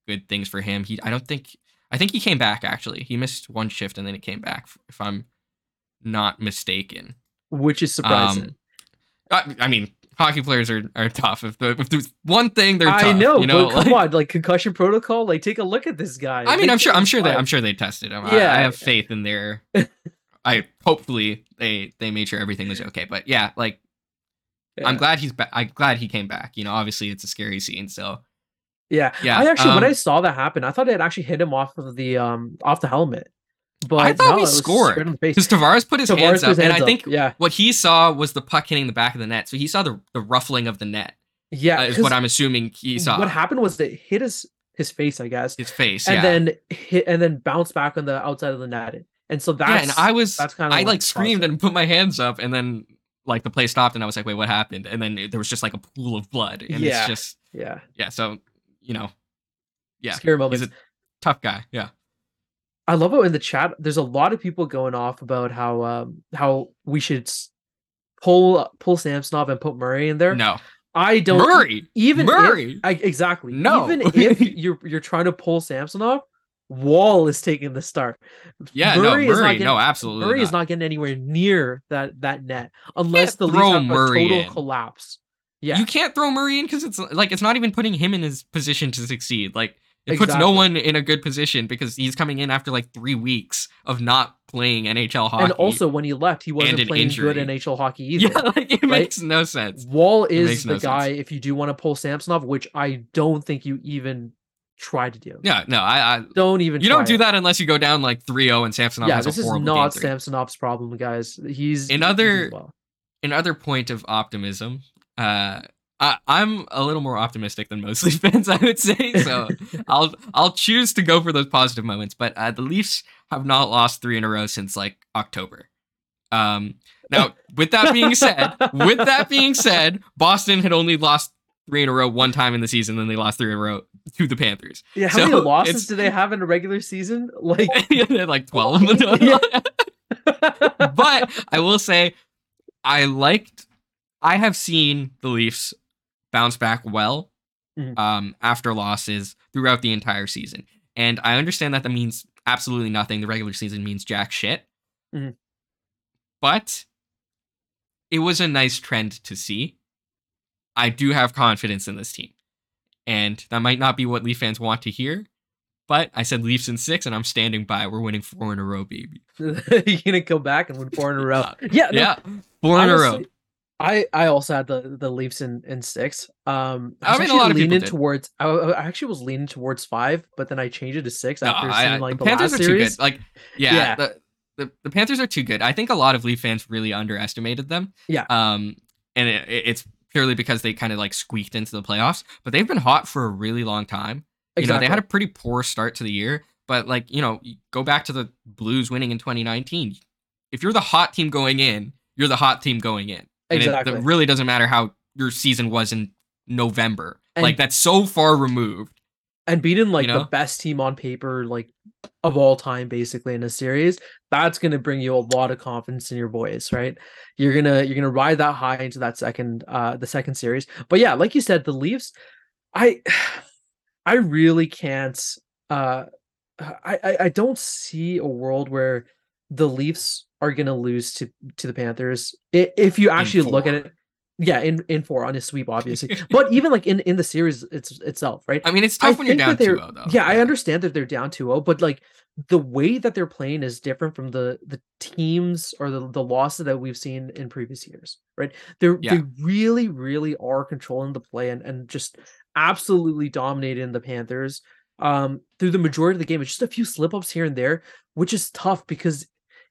good things for him. He I don't think I think he came back actually. He missed one shift and then he came back if I'm not mistaken. Which is surprising. I, I mean, hockey players are, are tough. If, the, if there's one thing they're I tough, know, you know. but come like- on, like concussion protocol. Like, take a look at this guy. I mean, They I'm sure. I'm sure they. I'm sure they tested him. I, Yeah. I have faith in their. I hopefully they they made sure everything was okay. But yeah, like I'm glad he's back. I'm glad he came back. You know, obviously it's a scary scene. So Yeah, Yeah, I actually when um, I saw that happen, I thought it actually hit him off of the um off the helmet. But I thought no, he scored because Tavares put his Tavares hands up, and I up, think yeah, what he saw was the puck hitting the back of the net. So he saw the the ruffling of the net. yeah. uh, is what I'm assuming he saw. What happened was it hit his his face, I guess, his face, and yeah. then hit and then bounced back on the outside of the net. And so that's yeah, and I was that's kinda I like screamed and put my hands up, and then like the play stopped, and I was like, wait, what happened? And then there was just like a pool of blood, and Yeah. it's just yeah, yeah. So you know, yeah, scary moments. he's a tough guy. Yeah, I love how in the chat there's a lot of people going off about how um how we should pull pull Samsonov and put Murray in there. no I don't Murray, even if- Murray. I, exactly. No. Even <laughs> if you're you're trying to pull Samsonov, Woll is taking the start. yeah, Murray no is not Murray, getting- no, absolutely Murray not. is not getting anywhere near that that net unless the Leafs have Murray a total in. collapse. Yeah, You can't throw Murray in because it's like it's not even putting him in his position to succeed. Like it puts no one in a good position because he's coming in after like three weeks of not playing NHL hockey. and also when he left, he wasn't an playing good. NHL hockey <laughs> either. yeah, like it right? makes no sense. Woll is the no guy sense. if you do want to pull Samsonov, which I don't think you even try to do. Yeah, no, I, I Don't even. you don't do it. that unless you go down like 3-0 and Samsonov Yeah, has this a is not. Samsonov's problem, guys. He's In other- well. Another point of optimism. Uh, I, I'm a little more optimistic than most <laughs> Leaf fans, I would say. So <laughs> I'll I'll choose to go for those positive moments. But uh, the Leafs have not lost three in a row since like October. Um, now <laughs> with that being said, with that being said, Boston had only lost three in a row one time in the season, then they lost three in a row to the Panthers. Yeah, how So, many losses do they have in a regular season? Like, like twelve. Yeah. but I will say, I liked. I have seen the Leafs bounce back well Mhm. um, after losses throughout the entire season, and I understand that that means absolutely nothing. The regular season means jack shit, Mhm. but it was a nice trend to see. I do have confidence in this team, and that might not be what Leaf fans want to hear. But I said Leafs in six, and I'm standing by. We're winning four in a row, baby. <laughs> you're gonna go back and win four in a row. <laughs> Yeah, no, Yeah, four in a row. I I also had the the Leafs in in six. Um, I was mean, a lot of people leaning did. towards. I, I actually was leaning towards five, but then I changed it to six after I- seeing I- like the the, Panthers last are series. too good. Like, yeah, Yeah. The, the the Panthers are too good. I think a lot of Leaf fans really underestimated them. Yeah. Um, and it, it- it's purely because they kind of like squeaked into the playoffs, but they've been hot for a really long time. You know, they had a pretty poor start to the year, but like you know, go back to the Blues winning in 2019. If you're the hot team going in, you're the hot team going in. And it- Exactly. it, really doesn't matter how your season was in November. And- like that's so far removed. and beating like know? the best team on paper, like of all time, basically in a series, that's gonna bring you a lot of confidence in your boys, right? You're gonna you're gonna ride that high into that second uh the second series. But yeah, like you said, the Leafs, I <sighs> I really can't uh I I, I don't see a world where the Leafs are gonna lose to to the Panthers. If you actually look at it, yeah, in in four on a sweep, obviously. <laughs> but even like in in the series it's itself, right? I mean, it's I tough when you're down that they're 2 though. yeah, I understand that they're down 2-0, but like the way that they're playing is different from the the teams or the the losses that we've seen in previous years, right? They're Yeah. they really really are controlling the play and and just absolutely dominating the Panthers um through the majority of the game. It's just a few slip ups here and there, which is tough because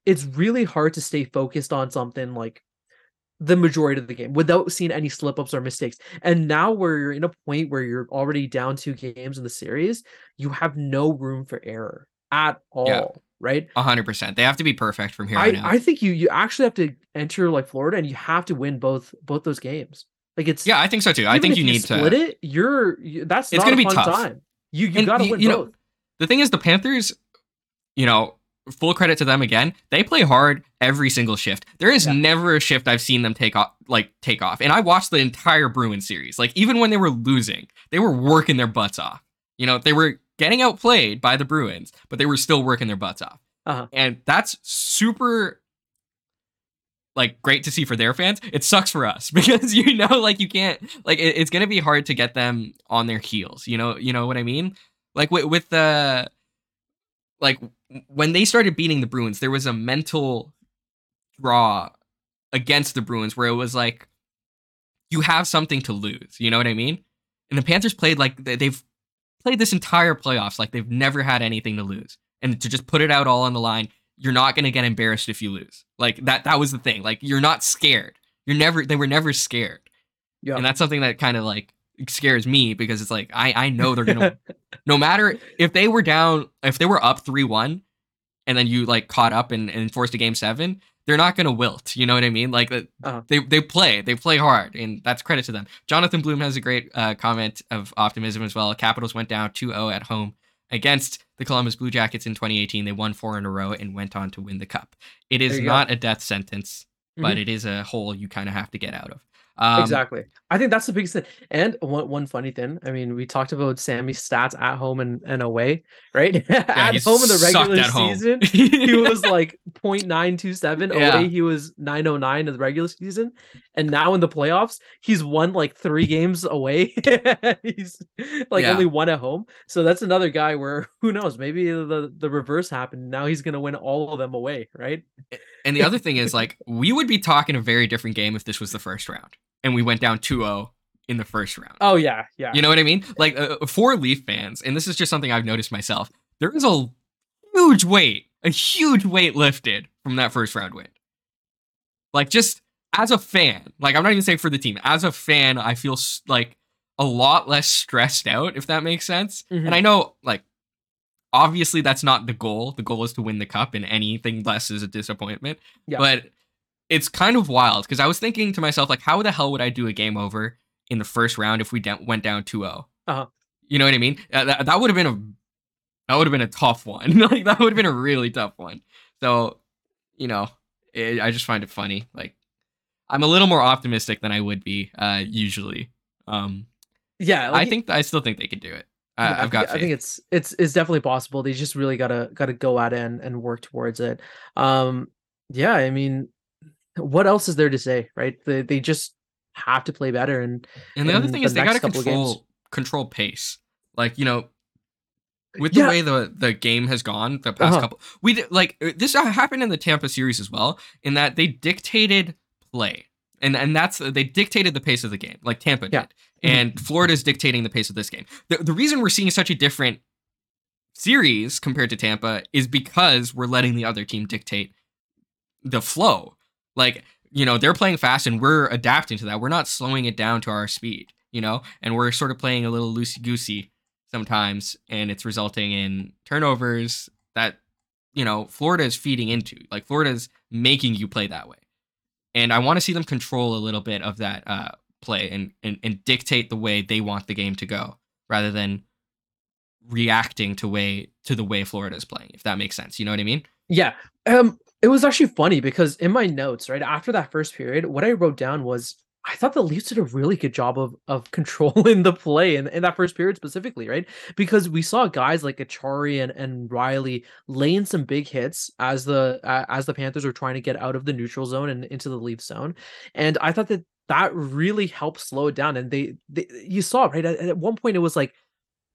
it's really hard to stay focused on something like the majority of the game without seeing any slip ups or mistakes. And now where you're in a point where you're already down two games in the series, you have no room for error at all, Yeah. right? hundred percent. They have to be perfect from here I, on out. I think you you actually have to enter like Florida and you have to win both both those games. Like it's yeah, I think so too. I think if you need split to. Split it. You're you, that's It's not gonna a be tough. time. You you And got to y- win you know, both. The thing is, the Panthers, you know, full credit to them again. They play hard every single shift. There is Yeah. never a shift I've seen them take off, like take off. And I watched the entire Bruin series. Like even when they were losing, they were working their butts off. You know, they were getting outplayed by the Bruins, but they were still working their butts off. Uh-huh. And that's super like great to see for their fans. It sucks for us <laughs> because you know, like you can't like it, it's gonna be hard to get them on their heels. You know, you know what I mean? Like with with the like when they started beating the Bruins, there was a mental draw against the Bruins where it was like you have something to lose. You know what I mean? And the Panthers played like they- they've played this entire playoffs like they've never had anything to lose, and to just put it out all on the line, you're not gonna get embarrassed if you lose. Like that. That was the thing. Like you're not scared. You're never. They were never scared, Yeah. and that's something that kind of like scares me because it's like I I know they're gonna <laughs> no matter if they were down, if they were up 3 1 and then you like caught up and, and forced a game seven, they're not going to wilt. You know what I mean? Like uh, Uh-huh. they, they play, they play hard, and that's credit to them. Jonathan Bloom has a great uh, comment of optimism as well. Capitals went down 2 0 at home against the Columbus Blue Jackets in 2018. They won four in a row and went on to win the cup. It is you go. not a death sentence, but Mhm. it is a hole you kind of have to get out of. Um, exactly. I think that's the biggest thing. And one one funny thing. I mean, we talked about Sammy's stats at home and, and away, right? <laughs> Yeah, at home in the regular season, he was <laughs> like 0.927. Yeah. Away, he was 909 in the regular season. And now in the playoffs, he's won like three games away. <laughs> he's like Yeah. only one at home. So that's another guy where who knows? Maybe the the reverse happened. Now he's gonna win all of them away, right? And the other thing is, like, we would be talking a very different game if this was the first round and we went down 2 0 in the first round. Oh yeah, yeah. You know what I mean? Like, uh, for Leaf fans, and this is just something I've noticed myself, there is a huge weight, a huge weight lifted from that first round win. Like, just as a fan, like, I'm not even saying for the team, as a fan, I feel like a lot less stressed out, if that makes sense. Mhm. And I know, like, obviously that's not the goal. The goal is to win the cup, and anything less is a disappointment. Yeah. But it's kind of wild because I was thinking to myself, like, how the hell would I do a game over in the first round if we da- went down 2 0? Uh-huh. You know what I mean? Uh, that, that would have been a that would have been a tough one. <laughs> like that would have been a really tough one. So, you know, it, I just find it funny. Like, I'm a little more optimistic than I would be uh, usually. Um, yeah, I think I still think they could do it. I, I've got. think, I think it's it's it's definitely possible. They just really gotta gotta go at it and, and work towards it. Um, yeah, I mean, what else is there to say, right? They they just have to play better, and And the other thing the is they got to control control pace. Like you know, with the Yeah. way the the game has gone the past Uh-huh. couple, we did, like uh, this happened in the Tampa series as well. In that they dictated play, and and that's they dictated the pace of the game, like Tampa Yeah. did, and Florida's dictating the pace of this game. The the reason we're seeing such a different series compared to Tampa is because we're letting the other team dictate the flow. Like, you know, they're playing fast and we're adapting to that. We're not slowing it down to our speed, you know, and we're sort of playing a little loosey goosey sometimes, and it's resulting in turnovers that, you know, Florida is feeding into. Like, Florida's making you play that way. And I want to see them control a little bit of that uh, play and, and and dictate the way they want the game to go rather than reacting to way to the way Florida is playing. If that makes sense, you know what I mean? Yeah. Um, it was actually funny because in my notes, right after that first period, what I wrote down was I thought the Leafs did a really good job of of <laughs> controlling the play in, in that first period specifically, right? Because we saw guys like Acciari and, and Rielly laying some big hits as the uh, as the Panthers were trying to get out of the neutral zone and into the Leaf zone, and I thought that that really helped slow it down. And they, they you saw right at, at one point it was like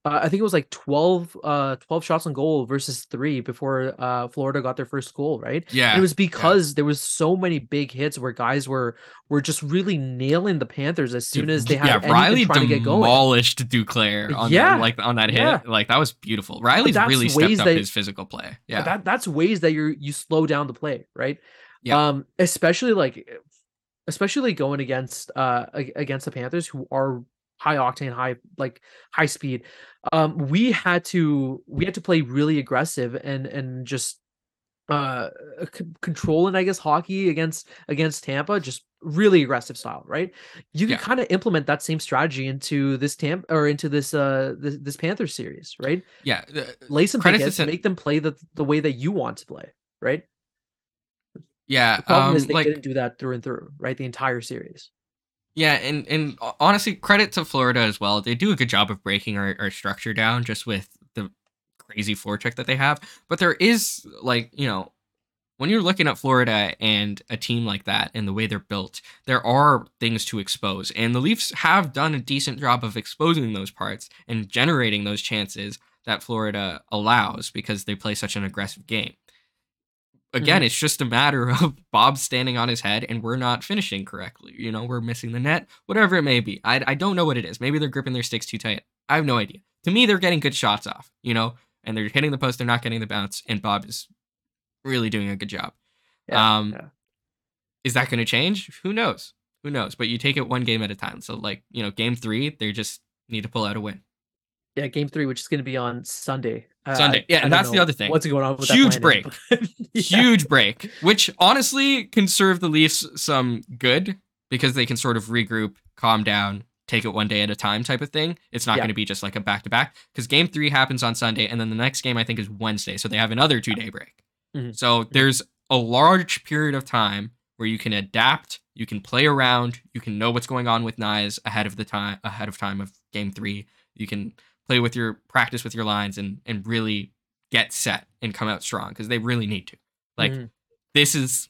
uh, I think it was like 12 uh 12 shots on goal versus 3 before uh Florida got their first goal, right? Yeah. And it was because yeah. there was so many big hits where guys were were just really nailing the Panthers as soon as they had yeah, Rielly trying to get going. demolished Duclair on yeah. The, like on that hit. Yeah. Like that was beautiful. Rielly's really stepped up that, his physical play. Yeah. That that's ways that you you slow down the play, right? Yeah. Um especially like especially going against uh against the Panthers who are high octane, high like high speed. Um, we had to we had to play really aggressive and and just uh c- controlling I guess hockey against against Tampa just really aggressive style right you can yeah. kind of implement that same strategy into this Tampa or into this uh this, this Panther series right yeah lay some tickets make them play the the way that you want to play right yeah the problem um, is they like, didn't do that through and through right the entire series yeah, and and honestly, credit to Florida as well. They do a good job of breaking our, our structure down just with the crazy floor check that they have. But there is like, you know, when you're looking at Florida and a team like that and the way they're built, there are things to expose. And the Leafs have done a decent job of exposing those parts and generating those chances that Florida allows because they play such an aggressive game again, mm-hmm. it's just a matter <laughs> of Bob standing on his head and we're not finishing correctly. You know, we're missing the net, whatever it may be. I, I don't know what it is. Maybe they're gripping their sticks too tight. I have no idea. To me, they're getting good shots off, you know, and they're hitting the post, they're not getting the bounce, and Bob is really doing a good job. Yeah, um, yeah. Is that going to change? Who knows? Who knows? But you take it one game at a time. So, like, you know, game three, they just need to pull out a win. Yeah, game three, which is going to be on Sunday. Uh, Sunday. Yeah, and that's the other thing. What's going on with Huge break. <laughs> yeah. Huge break, which honestly can serve the Leafs some good because they can sort of regroup, calm down, take it one day at a time type of thing. It's not yeah. going to be just like a back to back because game three happens on Sunday and then the next game I think is Wednesday. So they have another two day break. Mm-hmm. So mm-hmm. there's a large period of time where you can adapt, you can play around, you can know what's going on with Knies ahead of the time ahead of time of game three. You can play with your practice with your lines and and really get set and come out strong because they really need to. Like mm. this is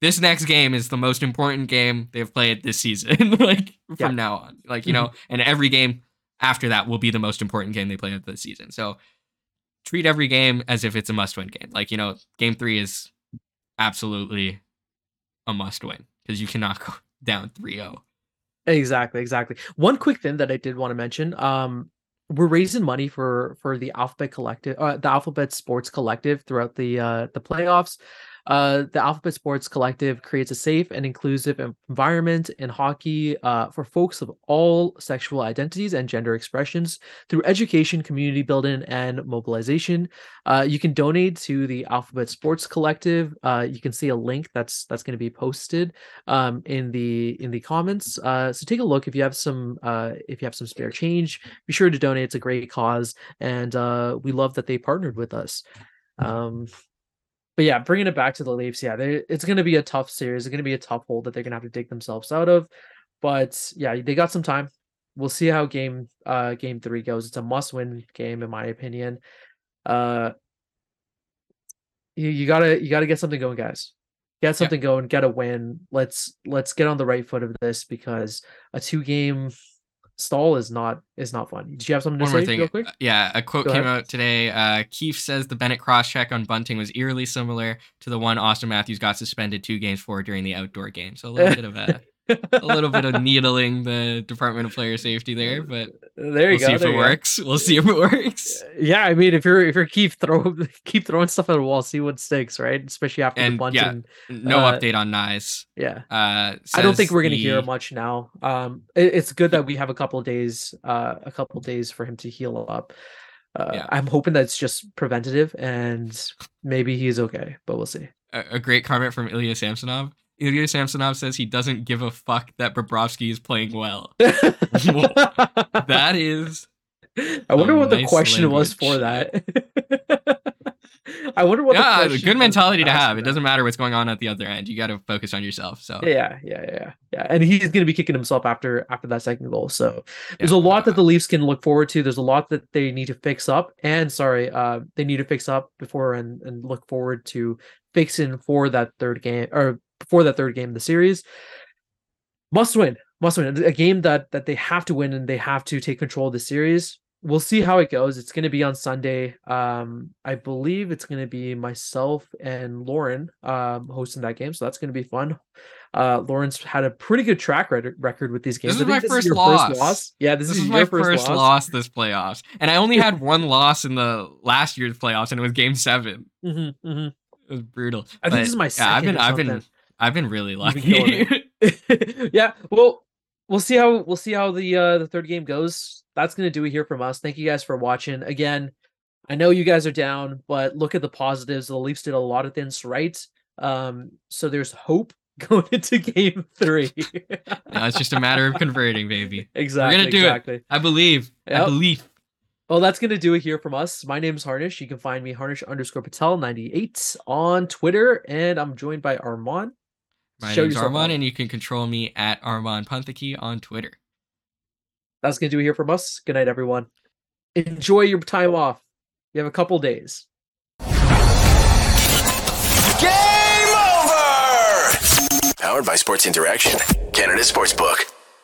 this next game is the most important game they've played this season. <laughs> like from yeah. now on, like you mm-hmm. know, and every game after that will be the most important game they play of the season. So treat every game as if it's a must-win game. Like you know, game three is absolutely a must-win because you cannot go <laughs> down 3-0. Exactly, exactly. One quick thing that I did want to mention, um, we're raising money for for the Alphabet Collective, uh, the Alphabet Sports Collective throughout the uh, the playoffs. Uh, the Alphabet Sports Collective creates a safe and inclusive environment in hockey uh, for folks of all sexual identities and gender expressions through education, community building, and mobilization. Uh, you can donate to the Alphabet Sports Collective. Uh, you can see a link that's that's going to be posted um, in the in the comments. Uh, so take a look if you have some uh, if you have some spare change. Be sure to donate. It's a great cause, and we love that they partnered with us. Um, but yeah, bringing it back to the Leafs, yeah, it's going to be a tough series. It's going to be a tough hole that they're going to have to dig themselves out of. But yeah, they got some time. We'll see how game uh game three goes. It's a must-win game, in my opinion. Uh, you, you gotta you gotta get something going, guys. Get something yeah. going. Get a win. Let's let's get on the right foot of this because a two-game stall is not is not fun. Did you have something to One say more thing. real quick? Yeah, a quote Go came ahead. out today. Uh, Keefe says the Bennett cross check on Bunting was eerily similar to the one Auston Matthews got suspended two games for during the outdoor game. So a little <laughs> bit of a a little bit of <laughs> needling the Department of Player Safety there, but there you we'll go. See if it works. Go. We'll see if it works. Yeah, I mean, if you're if you're keep throw <laughs> keep throwing stuff at the wall, see what sticks, right? Especially after and, the bunch. Yeah, no uh, update on Knies. Yeah, uh, I don't think we're gonna the... hear much now. Um, it, it's good that we have a couple days, uh, a couple days for him to heal up. Uh, yeah. I'm hoping that it's just preventative and maybe he's okay, but we'll see. A, a great comment from Ilya Samsonov Ilya Samsonov says he doesn't give a fuck that Bobrovsky is playing well. <laughs> that is. I wonder what the nice question was for that. <laughs> I wonder what. the Yeah, good mentality to have. It doesn't matter what's going on at the other end. You got to focus on yourself. So Yeah, yeah, yeah, yeah. And he's going to be kicking himself after after that second goal. So there's Yeah. a lot that the Leafs can look forward to. There's a lot that they need to fix up, and sorry, uh, they need to fix up before and and look forward to fixing for that third game or before that third game of the series. Must win, must win. A game that that they have to win and they have to take control of the series. We'll see how it goes. It's going to be on Sunday. Um, I believe it's going to be myself and Lauren um hosting that game, so that's going to be fun. Uh, Lauren's had a pretty good track record record with these games. This is my first your loss. Yeah, this, this, is, is your my first, first loss. loss this playoffs, and I only had one loss in the last year's playoffs, and it was Game Seven. Mhm, mhm. It was brutal. I think this is my yeah, I've been, I've been. I've been really been lucky. <laughs> <laughs> yeah, well, we'll see how we'll see how the uh the third game goes. That's gonna do it here from us. Thank you guys for watching. Again, I know you guys are down, but look at the positives. The Leafs did a lot of things right. Um, so there's hope <laughs> going into game three. now it's just a matter of converting, baby. exactly. We're gonna do it. exactly. I believe. I believe. Well, that's gonna do it here from us. My name is Harnish. You can find me Harnish underscore Patel ninety eight on Twitter, and I'm joined by Armaan. My Show name's yourself Armaan, off. and you can control me at Armaan Panthaki on Twitter. That's gonna do it here from us. Good night, everyone. Enjoy your time off. You have a couple days. Game over! Powered by Sports Interaction, Canada Sportsbook.